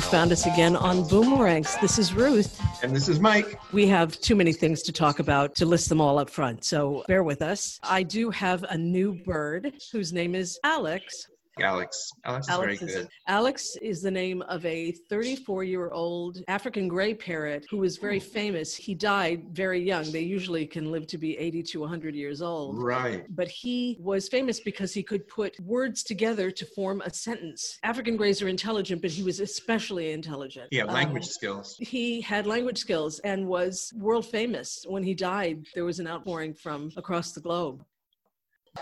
You found us again on Boomerangs. This is Ruth. And this is Mike. We have too many things to talk about to list them all up front, so bear with us. I do have a new bird whose name is Alex. Alex. Alex is Alex very is, good. Alex is the name of a 34 year old African gray parrot who was very famous. He died very young. They usually can live to be 80 to 100 years old. Right. But he was famous because he could put words together to form a sentence. African grays are intelligent, but he was especially intelligent. Yeah, Um, language skills. he had language skills and was world famous. When he died, there was an outpouring from across the globe.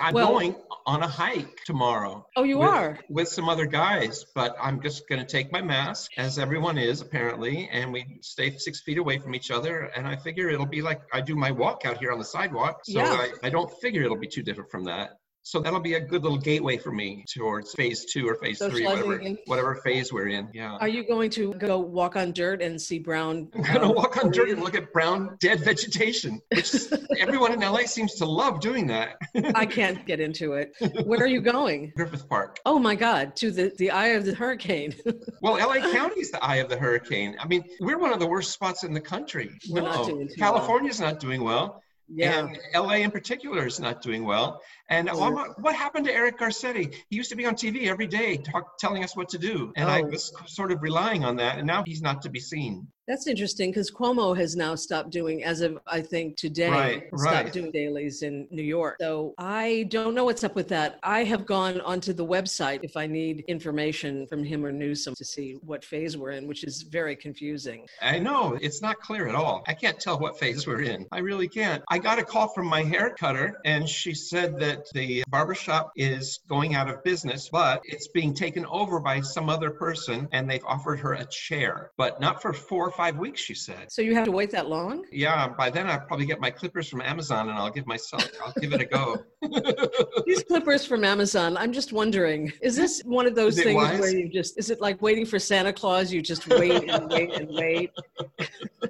I'm well- going on a hike tomorrow. Oh, you with, are? With some other guys, but I'm just going to take my mask, as everyone is apparently, and we stay six feet away from each other. And I figure it'll be like I do my walk out here on the sidewalk. So Yeah. I, I don't figure it'll be too different from that. So that'll be a good little gateway for me towards phase two or phase three, whatever, again? whatever phase we're in. Yeah. Are you going to go walk on dirt and see brown? I'm gonna um, walk on dirt and look at brown dead vegetation, which everyone in LA seems to love doing that. I can't get into it. Where are you going? Griffith Park. Oh my God, to the, the eye of the hurricane. Well, LA County is the eye of the hurricane. I mean, we're one of the worst spots in the country. We're not No. doing too well. California's not doing well. yeah. And LA in particular is not doing well. And Oh. what happened to Eric Garcetti? He used to be on TV every day talk, telling us what to do. And I Oh. was sort of relying on that. And now he's not to be seen. That's interesting because Cuomo has now stopped doing, as of I think today, Right, stopped right. doing dailies in New York. So I don't know what's up with that. I have gone onto the website if I need information from him or Newsom to see what phase we're in, which is very confusing. I know it's not clear at all. I can't tell what phase we're in. I really can't. I got a call from my hair cutter, and she said that the barbershop is going out of business, but it's being taken over by some other person, and they've offered her a chair, but not for four or five weeks, she said. So you have to wait that long? Yeah, by then I'll probably get my clippers from Amazon and I'll give myself, I'll give it a go. These clippers from Amazon, I'm just wondering, is this one of those things wise? where you just, is it like waiting for Santa Claus? You just wait and wait and wait?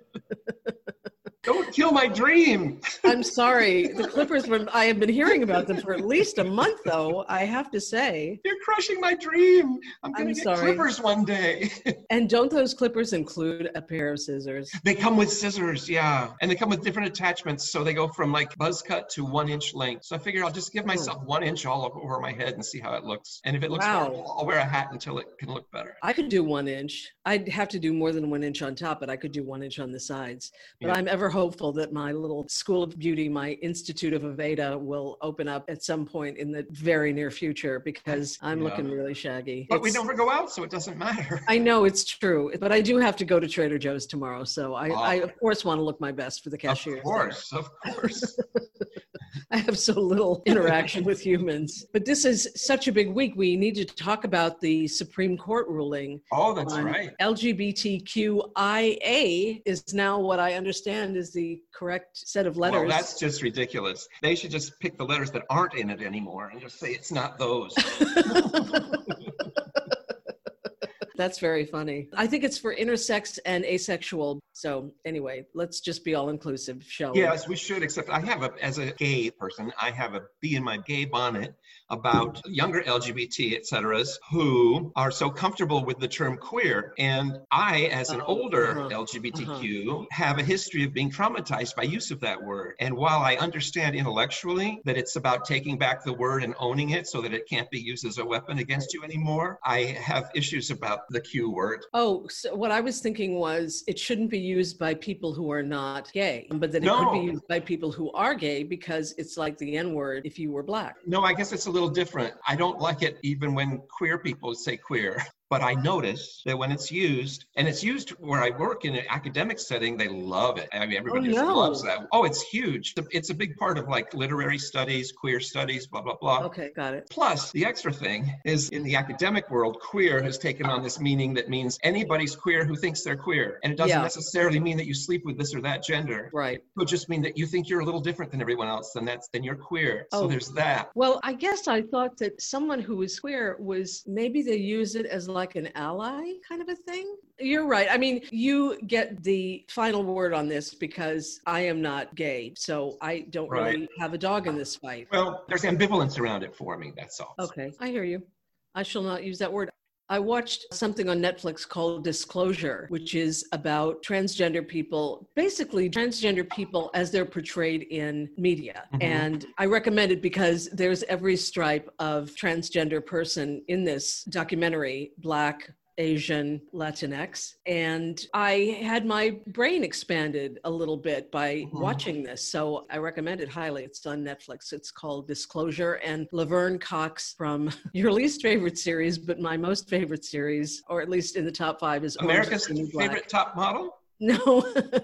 Don't kill my dream. I'm sorry. The clippers from, I have been hearing about them for at least a month, though, I have to say. You're crushing my dream. I'm going I'm to get sorry. clippers one day. And don't those clippers include a pair of scissors? They come with scissors, yeah. And they come with different attachments. So they go from like buzz cut to one inch length. So I figure I'll just give hmm. myself one inch all over my head and see how it looks. And if it looks Wow. horrible, I'll wear a hat until it can look better. I could do one inch. I'd have to do more than one inch on top, but I could do one inch on the sides. But Yeah. I'm ever hopeful that my little School of Beauty, my Institute of Aveda, will open up at some point in the very near future because I'm Yeah. looking really shaggy. But we never go out, so it doesn't matter. I know it's true, but I do have to go to Trader Joe's tomorrow. So I, I Oh. of course, want to look my best for the cashier. Of course, of course. I have so little interaction with humans. But this is such a big week. We need to talk about the Supreme Court ruling Oh, that's right. LGBTQIA is now what I understand is the correct set of letters. Well, that's just ridiculous. They should just pick the letters that aren't in it anymore and just say it's not those. That's very funny. I think it's for intersex and asexual. So anyway, let's just be all inclusive, shall we? Yes, we should, except I have a, as a gay person, I have a bee in my gay bonnet about younger LGBT, et ceteras, who are so comfortable with the term queer. And I, as an Oh, older uh-huh, LGBTQ, have a history of being traumatized by use of that word. And while I understand intellectually that it's about taking back the word and owning it so that it can't be used as a weapon against you anymore, I have issues about the Q word. Oh, so what I was thinking was it shouldn't be used by people who are not gay, but that it No. could be used by people who are gay because it's like the N word if you were black. No, I guess it's a little different. I don't like it even when queer people say queer. But I notice that when it's used, and it's used where I work in an academic setting, they love it. I mean, oh, everybody just no. loves that. Oh, it's huge. It's a big part of like literary studies, queer studies, blah, blah, blah. Okay, got it. Plus, the extra thing is in the academic world, queer has taken on this meaning that means anybody's queer who thinks they're queer. And it doesn't Yeah. necessarily mean that you sleep with this or that gender. Right. It could just mean that you think you're a little different than everyone else, and that's then you're queer. So Oh. there's that. Well, I guess I thought that someone who was queer was maybe they use it as like an ally kind of a thing. You're right. I mean, you get the final word on this because I am not gay. So I don't Right. really have a dog in this fight. Well, there's ambivalence around it for me. That's all. Okay, I hear you. I shall not use that word. I watched something on Netflix called Disclosure, which is about transgender people, basically transgender people as they're portrayed in media. Mm-hmm. And I recommend it because there's every stripe of transgender person in this documentary black, Asian Latinx. And I had my brain expanded a little bit by mm-hmm. watching this. So I recommend it highly. It's on Netflix. It's called Disclosure. And Laverne Cox from your least favorite series, but my most favorite series, or at least in the top five, is America's favorite top model? No.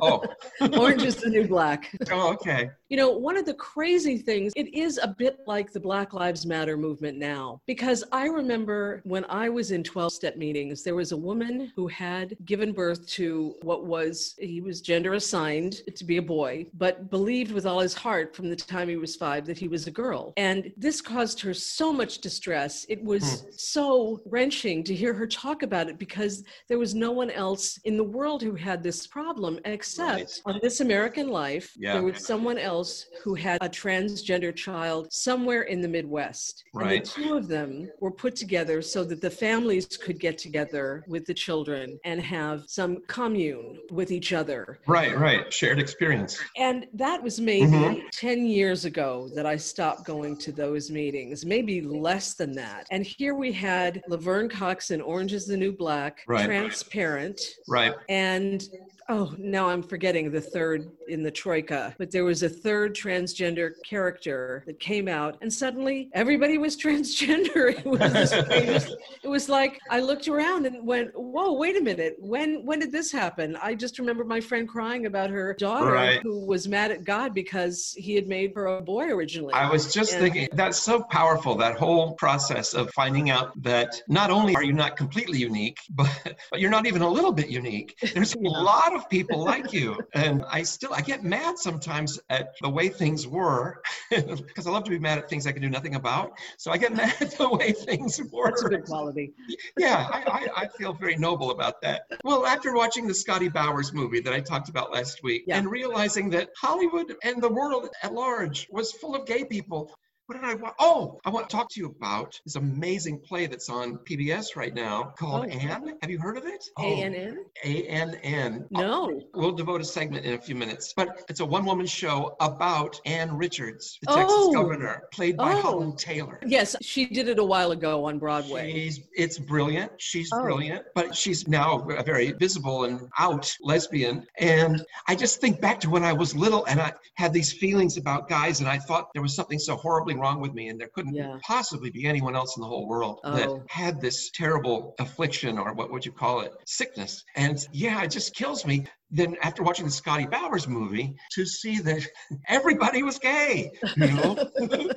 Oh. Orange is the new black. Oh, okay. You know, one of the crazy things, it is a bit like the Black Lives Matter movement now, because I remember when I was in 12 step meetings, there was a woman who had given birth to what was, he was gender assigned to be a boy, but believed with all his heart from the time he was five that he was a girl. And this caused her so much distress. It was hmm. so wrenching to hear her talk about it because there was no one else in the world who had this problem, except right. on This American Life, yeah. there was someone else who had a transgender child somewhere in the Midwest. Right. And the two of them were put together so that the families could get together with the children and have some commune with each other. Right, right. Shared experience. And that was maybe mm-hmm. 10 years ago that I stopped going to those meetings, maybe less than that. And here we had Laverne Cox in Orange is the New Black, right. transparent. Right. And oh now i'm forgetting the third in the troika but there was a third transgender character that came out and suddenly everybody was transgender. It was, it was like i looked around and went whoa wait a minute. When when did this happen? I just remember my friend crying about her daughter right. who was mad at god because he had made her a boy originally. I was just and, thinking that's so powerful that whole process of finding out that not only are you not completely unique but, but you're not even a little bit unique. There's a lot of people like you. And I still, I get mad sometimes at the way things were because I love to be mad at things I can do nothing about. So I get mad at the way things were. That's a good quality. Yeah, I, I, I feel very noble about that. Well, after watching the Scotty Bowers movie that I talked about last week yeah. and realizing that Hollywood and the world at large was full of gay people, what did I want? Oh, I want to talk to you about this amazing play that's on PBS right now called oh. Ann. Have you heard of it? Oh. A N N? A N N. No. Oh, we'll devote a segment in a few minutes. But it's a one woman show about Ann Richards, the oh. Texas governor, played by oh. Holland Taylor. Yes, she did it a while ago on Broadway. She's, it's brilliant. She's oh. brilliant, but she's now a very visible and out lesbian. And I just think back to when I was little and I had these feelings about guys, and I thought there was something so horribly something wrong with me, and there couldn't yeah. possibly be anyone else in the whole world oh. that had this terrible affliction or what would you call it, sickness. And yeah, it just kills me. Then after watching the Scotty Bowers movie, to see that everybody was gay, you know.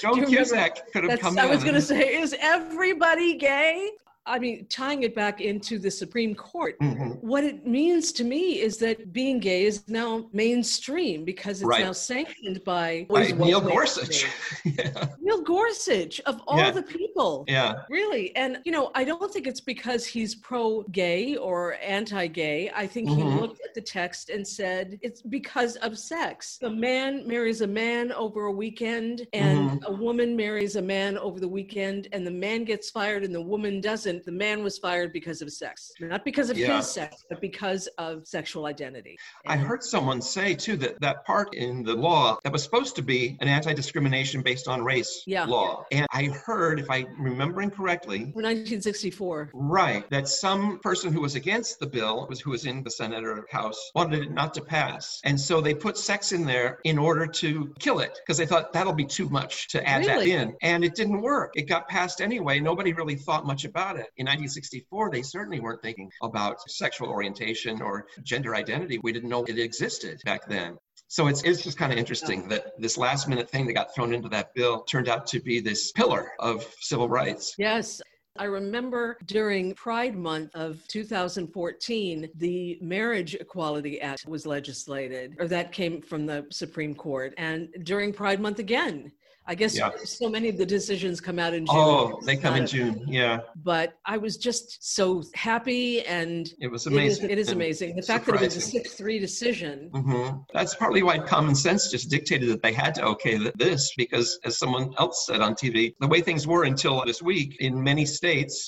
Joan Cusack could have come I was going to say, is everybody gay? I mean, tying it back into the Supreme Court, mm-hmm. what it means to me is that being gay is now mainstream because it's right. now sanctioned by, Neil Gorsuch. yeah. Neil Gorsuch, of all yeah. the people. Yeah. Really. And, you know, I don't think it's because he's pro gay or anti gay. I think mm-hmm. he looked at the text and said it's because of sex. A man marries a man over a weekend, and mm-hmm. a woman marries a man over the weekend, and the man gets fired and the woman doesn't the man was fired because of sex, not because of yeah. his sex, but because of sexual identity. And I heard someone say too that that part in the law that was supposed to be an anti-discrimination based on race yeah. law, and I heard, if I'm remembering correctly, 1964, right, that some person who was against the bill, was who was in the Senate or House, wanted it not to pass, and so they put sex in there in order to kill it because they thought that'll be too much to add really? that in, and it didn't work. It got passed anyway. Nobody really thought much about it In 1964, they certainly weren't thinking about sexual orientation or gender identity. We didn't know it existed back then. So it's, it's just kind of interesting that this last minute thing that got thrown into that bill turned out to be this pillar of civil rights. Yes. I remember during Pride Month of 2014, the Marriage Equality Act was legislated, or that came from the Supreme Court. And during Pride Month again, I guess yeah. so many of the decisions come out in June. Oh, they come in June. Yeah. But I was just so happy, and it was amazing. It is, it is amazing. The fact surprising. that it was a six-three decision. Mm-hmm. That's partly why common sense just dictated that they had to okay this, because as someone else said on TV, the way things were until this week in many states,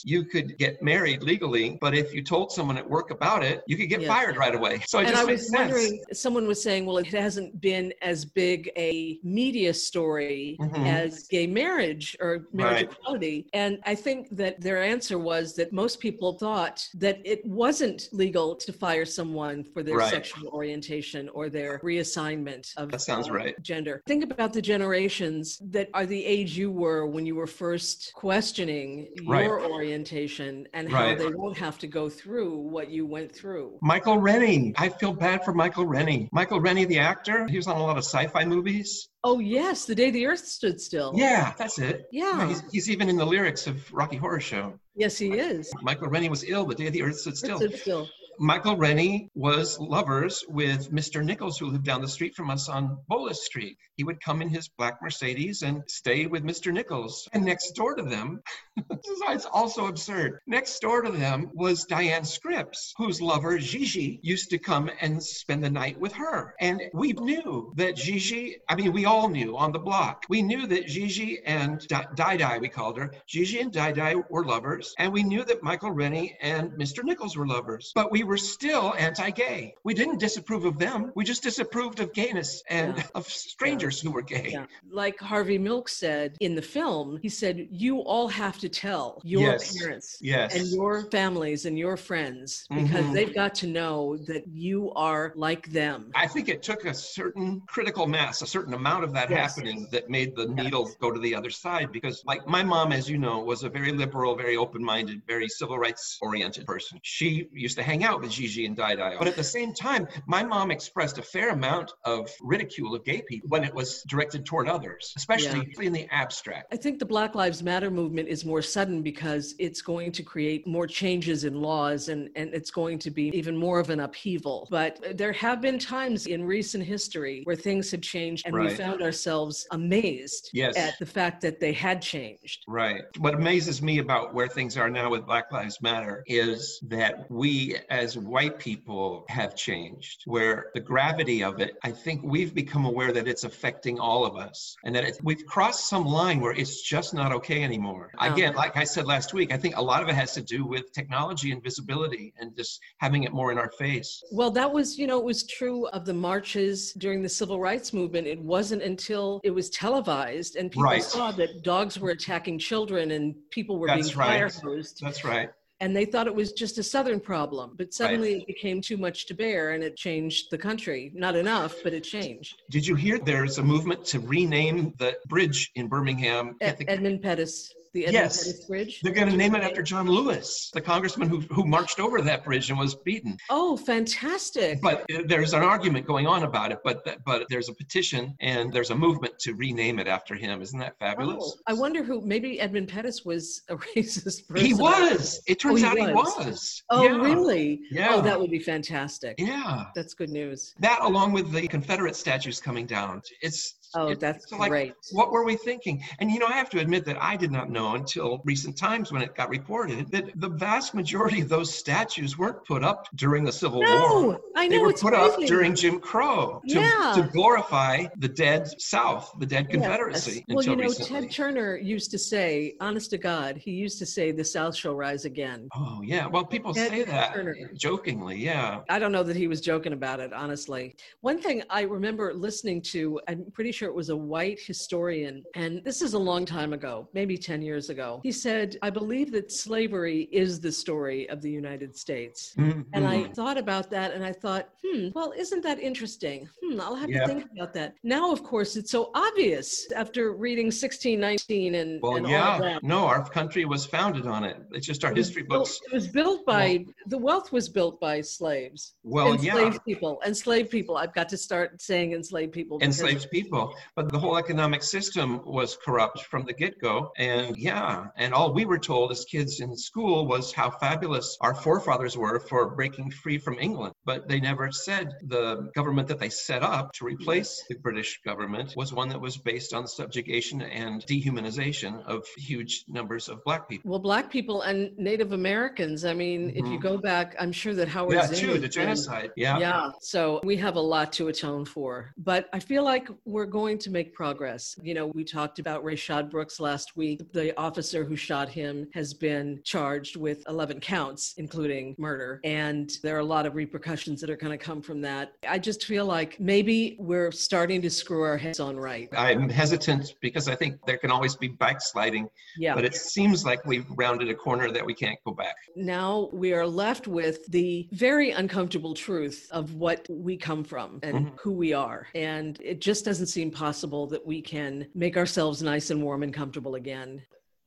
you could get married legally, but if you told someone at work about it, you could get Yes. fired right away. So it and just I was wondering, someone was saying, well, it hasn't been as big a media story Mhm. as gay marriage or marriage Right. equality. And I think that their answer was that most people thought that it wasn't legal to fire someone for their Right. sexual orientation or their reassignment of That sounds right. gender. Think about the generations that are the age you were when you were first questioning Right. Your orientation and how Right. they won't have to go through what you went through. Michael Rennie. I feel bad for Michael Rennie. Michael Rennie, the actor, he was on a lot of sci-fi movies. Oh yes, the day the Earth stood still. Yeah, that's it. Yeah. he's, he's even in the lyrics of Rocky Horror Show. Yes, he is. Michael Rennie was ill the day the earth stood still. stood still. Michael Rennie was lovers with Mr. Nichols, who lived down the street from us on Bolus Street. He would come in his black Mercedes and stay with Mr. Nichols. And next door to them, it's also absurd. Next door to them was Diane Scripps, whose lover Gigi used to come and spend the night with her. And we knew that Gigi, I mean, we all knew on the block, we knew that Gigi and Di Di, we called her, Gigi and Di Di were lovers. And we knew that Michael Rennie and Mr. Nichols were lovers. But we were still anti gay. We didn't disapprove of them, we just disapproved of gayness and Yeah. of strangers who were gay. Yeah. Like Harvey Milk said in the film, he said, You all have to tell your Yes. parents Yes. and your families and your friends because Mhm. they've got to know that you are like them. I think it took a certain critical mass, a certain amount of that Yes. happening that made the needle go to the other side. Because, like, my mom, as you know, was a very liberal, very open minded, very civil rights oriented person. She used to hang out with Gigi and Dai Dai. But at the same time, my mom expressed a fair amount of ridicule of gay people when it was directed toward others, especially in the abstract. I think the Black Lives Matter movement is more sudden because it's going to create more changes in laws and, and it's going to be even more of an upheaval. But there have been times in recent history where things had changed and we found ourselves amazed Yes. at the fact that they had changed. Right. What amazes me about where things are now with Black Lives Matter is that we as white people have changed, where the gravity of it, I think we've become aware that it's affecting all of us and that it, we've crossed some line where it's just not okay anymore. Oh. Again, like I said last week, I think a lot of it has to do with technology and visibility and just having it more in our face. Well, that was, you know, it was true of the marches during the civil rights movement. It wasn't until it was televised and people Right. saw that dogs were attacking children and people were That's being right. fire hosed. That's right. And they thought it was just a southern problem but suddenly it became too much to bear and it changed the country. Not enough but it changed. Did you hear there's a movement to rename the bridge in Birmingham? Ed- edmund pettus the edmund Yes. pettus bridge They're going to name it after John Lewis, the congressman who, who marched over that bridge and was beaten. oh fantastic But there's an argument going on about it. But but there's a petition and there's a movement to rename it after him. Isn't that fabulous? Oh, I wonder who. Maybe Edmund Pettus was a racist person. he was. It turns oh, he out he was. was. Oh, Yeah. really? Yeah. Oh, that would be fantastic. Yeah. That's good news. That along with the Confederate statues coming down. It's Oh, it's that's like, great. What were we thinking? And you know, I have to admit that I did not know until recent times when it got reported that the vast majority of those statues weren't put up during the Civil War. No, I They were it's put up during Jim Crow to, Yeah. to glorify the dead South, the dead Yes. Confederacy. Well, until you know, recently. Ted Turner used to say, honest to God, he used to say, the South shall rise again. Oh yeah, well people Ted say that Turner. jokingly, yeah. I don't know that he was joking about it, honestly. One thing I remember listening to, I'm pretty sure it was a white historian, and this is a long time ago, maybe 10 years ago. He said, I believe that slavery is the story of the United States. And I thought about that and I thought, hmm, well, isn't that interesting? Hmm, I'll have Yeah. to think about that. Now, of course, it's so obvious after reading 1619 and, well, and yeah, no, our country was founded on it. It's just our It history built- books. It was built by, the wealth was built by slaves. Well, yeah, enslaved people enslaved people i've got to start saying enslaved people enslaved people. But the whole economic system was corrupt from the get go. And yeah, and all we were told as kids in school was how fabulous our forefathers were for breaking free from England. But they never said the government that they set up to replace the British government was one that was based on subjugation and dehumanization of huge numbers of black people. well black people and native americans i mean if you Mhm. go back i'm sure that howard Yeah, Zinn too, the genocide. Yeah. yeah so we have a lot to atone for but i feel like we're going to make progress. You know, we talked about Rayshard Brooks last week. The officer who shot him has been charged with 11 counts, including murder. And there are a lot of repercussions that are going to come from that. I just feel like maybe we're starting to screw our heads on right. I'm hesitant because I think there can always be backsliding. Yeah. But it seems like we've rounded a corner that we can't go back. Now we are left with the very uncomfortable truth of what we come from and Mhm. who we are. And it just doesn't seem possible that we can make ourselves nice and warm and comfortable again.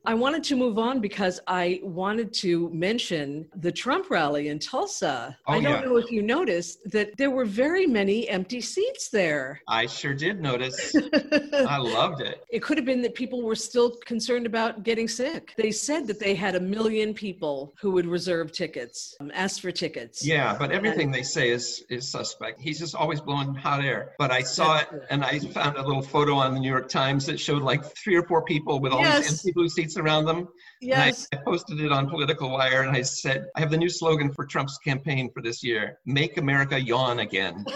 I wanted to move on because I wanted to mention the Trump rally in Tulsa. Oh, I don't yeah. know if you noticed that there were very many empty seats there. I sure did notice. I loved it. It could have been that people were still concerned about getting sick. They said that they had a million people who would reserve tickets, um, ask for tickets. Yeah, but everything they say is is suspect. He's just always blowing hot air. But I saw it and I found a little photo on the New York Times that showed like three or four people with all Yes. these empty blue seats around them. Yes. And I, I posted it on Political Wire and I said, I have the new slogan for Trump's campaign for this year Make America Yawn Again.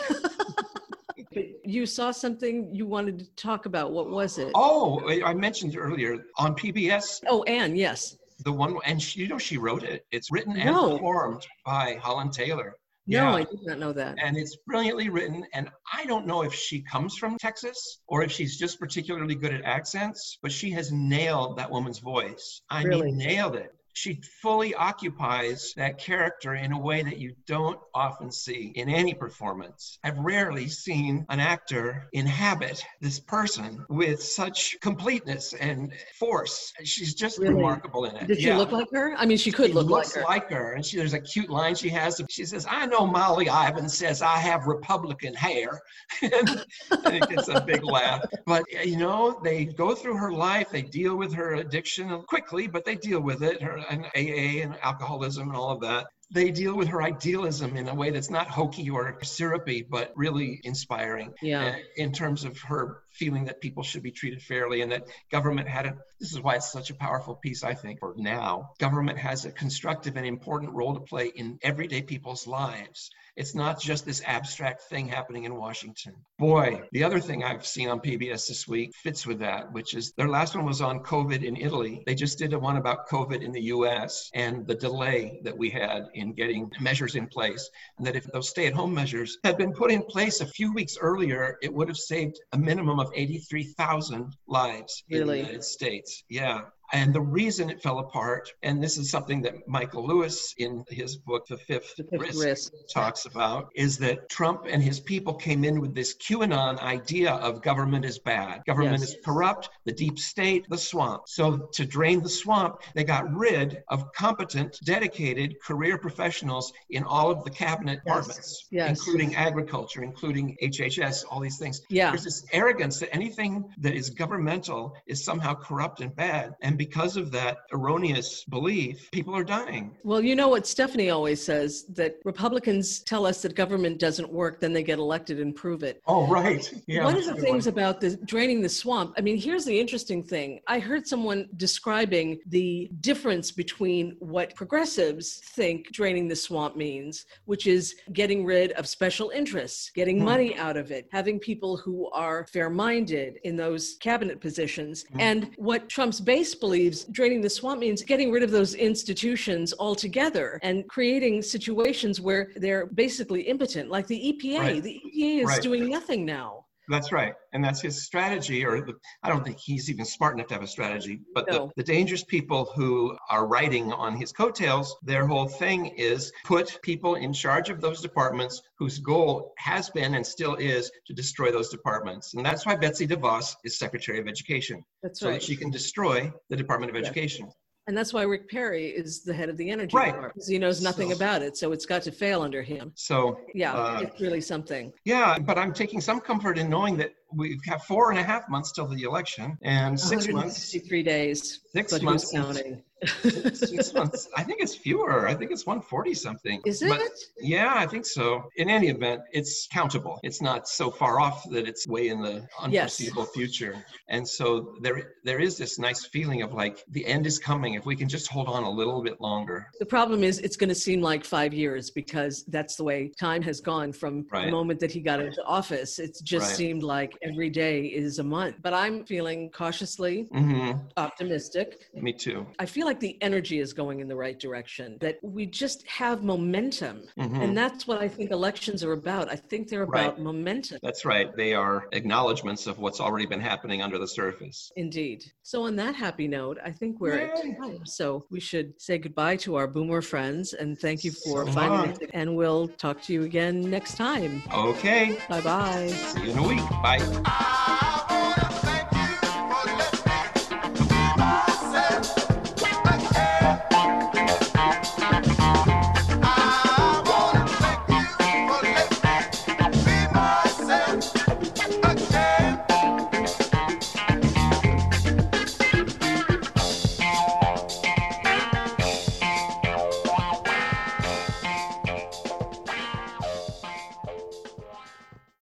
But you saw something you wanted to talk about. What was it? oh, I mentioned earlier on PBS, Oh, Ann, yes. the one, and she, you know, she wrote it. It's written and No. performed by Holland Taylor. No, Yeah. I did not know that. and it's brilliantly written. And I don't know if she comes from Texas or if she's just particularly good at accents, but she has nailed that woman's voice. I Really? mean, nailed it. She fully occupies that character in a way that you don't often see in any performance. I've rarely seen an actor inhabit this person with such completeness and force. She's just Really? remarkable in it. Did she Yeah. look like her? I mean, she could She look like looks her. like her. And she, there's a cute line she has. She says, I know Molly Ivins says I have Republican hair. and it gets a big laugh. But, you know, they go through her life. They deal with her addiction quickly, but they deal with it, her and AA and alcoholism and all of that. They deal with her idealism in a way that's not hokey or syrupy, but really inspiring Yeah. uh, in terms of her feeling that people should be treated fairly and that government had a this is why it's such a powerful piece i think for now government has a constructive and important role to play in everyday people's lives it's not just this abstract thing happening in washington boy the other thing i've seen on pbs this week fits with that which is their last one was on covid in italy they just did a one about covid in the us and the delay that we had in getting measures in place and that if those stay-at-home measures had been put in place a few weeks earlier, it would have saved a minimum of 83,000 lives in the United States. Yeah. And the reason it fell apart, and this is something that Michael Lewis in his book, The Fifth, The fifth Risk, risk. talks about, is that Trump and his people came in with this QAnon idea of government is bad. Government Yes. is corrupt, the deep state, the swamp. So to drain the swamp, they got rid of competent, dedicated career professionals in all of the cabinet departments, Yes. including agriculture, including HHS, all these things. Yeah. There's this arrogance that anything that is governmental is somehow corrupt and bad. And because of that erroneous belief, people are dying. Well, you know what Stephanie always says that Republicans tell us that government doesn't work, then they get elected and prove it. Oh, right. Yeah. one of the things one. about the draining the swamp i mean here's the interesting thing i heard someone describing the difference between what progressives think draining the swamp means which is getting rid of special interests getting Hmm. money out of it having people who are fair-minded in those cabinet positions Hmm. and what trump's base believes draining the swamp means getting rid of those institutions altogether and creating situations where they're basically impotent like the epa Right. the epa is Right. doing nothing now That's right. And that's his strategy, or the, I don't think he's even smart enough to have a strategy. But No. the, the dangerous people who are riding on his coattails, their whole thing is put people in charge of those departments whose goal has been and still is to destroy those departments. And that's why Betsy DeVos is Secretary of Education, That's so right. that she can destroy the Department of Yeah. Education. And that's why Rick Perry is the head of the energy Right. department. He knows nothing So- about it, so it's got to fail under him. So Yeah, Uh, it's really something. Yeah, but I'm taking some comfort in knowing that we have four and a half months till the election and six months. 163 days. Six but months. counting? six months. I think it's fewer. I think it's 140 something. Is it? But yeah, I think so. In any event, it's countable. It's not so far off that it's way in the unforeseeable future. And so there, there is this nice feeling of like the end is coming. If we can just hold on a little bit longer. the problem is, it's going to seem like five years because that's the way time has gone from the moment that he got into office. It's just Right. seemed like every day is a month. But I'm feeling cautiously hmm optimistic. Me too. I feel like the energy is going in the right direction, that we just have momentum. Mhm. And that's what I think elections are about. I think they're about Right. momentum. That's right. They are acknowledgments of what's already been happening under the surface. Indeed. So, on that happy note, I think we're at time. So, we should say goodbye to our boomer friends and thank you for So finding it. And we'll talk to you again next time. Okay. Bye bye. See you in a week. Bye. Ah,